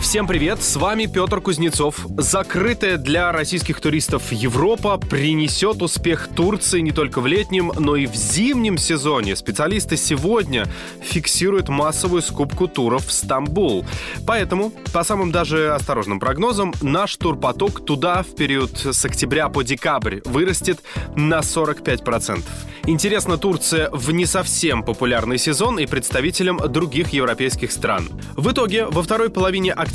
Всем привет, с вами Петр Кузнецов. Закрытая для российских туристов Европа принесет успех Турции не только в летнем, но и в зимнем сезоне. Специалисты сегодня фиксируют массовую скупку туров в Стамбул. Поэтому, по самым даже осторожным прогнозам, наш турпоток туда в период с октября по декабрь вырастет на 45%. Интересно Турция в не совсем популярный сезон и представителям других европейских стран. В итоге, во второй половине октября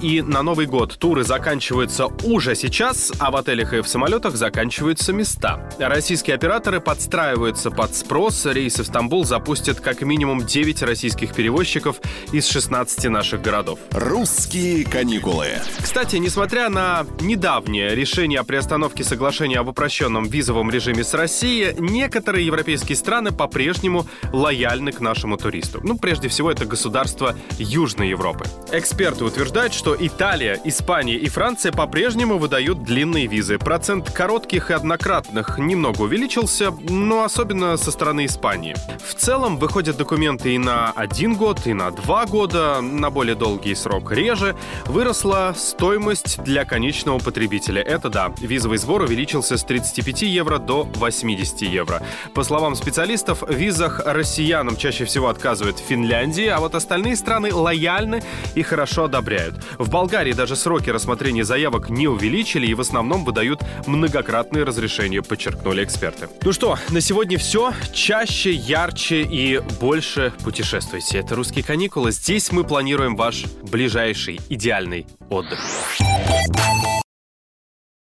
и на Новый год туры заканчиваются уже сейчас, а в отелях и в самолетах заканчиваются места. Российские операторы подстраиваются под спрос. Рейсы в Стамбул запустят как минимум 9 российских перевозчиков из 16 наших городов. «Русские каникулы». Кстати, несмотря на недавнее решение о приостановке соглашения об упрощенном визовом режиме с Россией, некоторые европейские страны по-прежнему лояльны к нашему туристу. Ну, прежде всего, это государства Южной Европы. Эксперты утверждают, что Италия, Испания и Франция по-прежнему выдают длинные визы. Процент коротких и однократных немного увеличился, но особенно со стороны Испании. В целом выходят документы и на один год, и на два года, на более долгий срок реже. Выросла стоимость для конечного потребителя. Это да, визовый сбор увеличился с 35 евро до 80 евро. По словам специалистов, в визах россиянам чаще всего отказывают в Финляндии, а вот остальные страны лояльны и хорошо одобряют. В Болгарии даже сроки рассмотрения заявок не увеличили и в основном выдают многократные разрешения, подчеркнули эксперты. Ну что, на сегодня все. Чаще, ярче и больше путешествуйте. Это «Русские каникулы». Здесь мы планируем ваш ближайший идеальный отдых.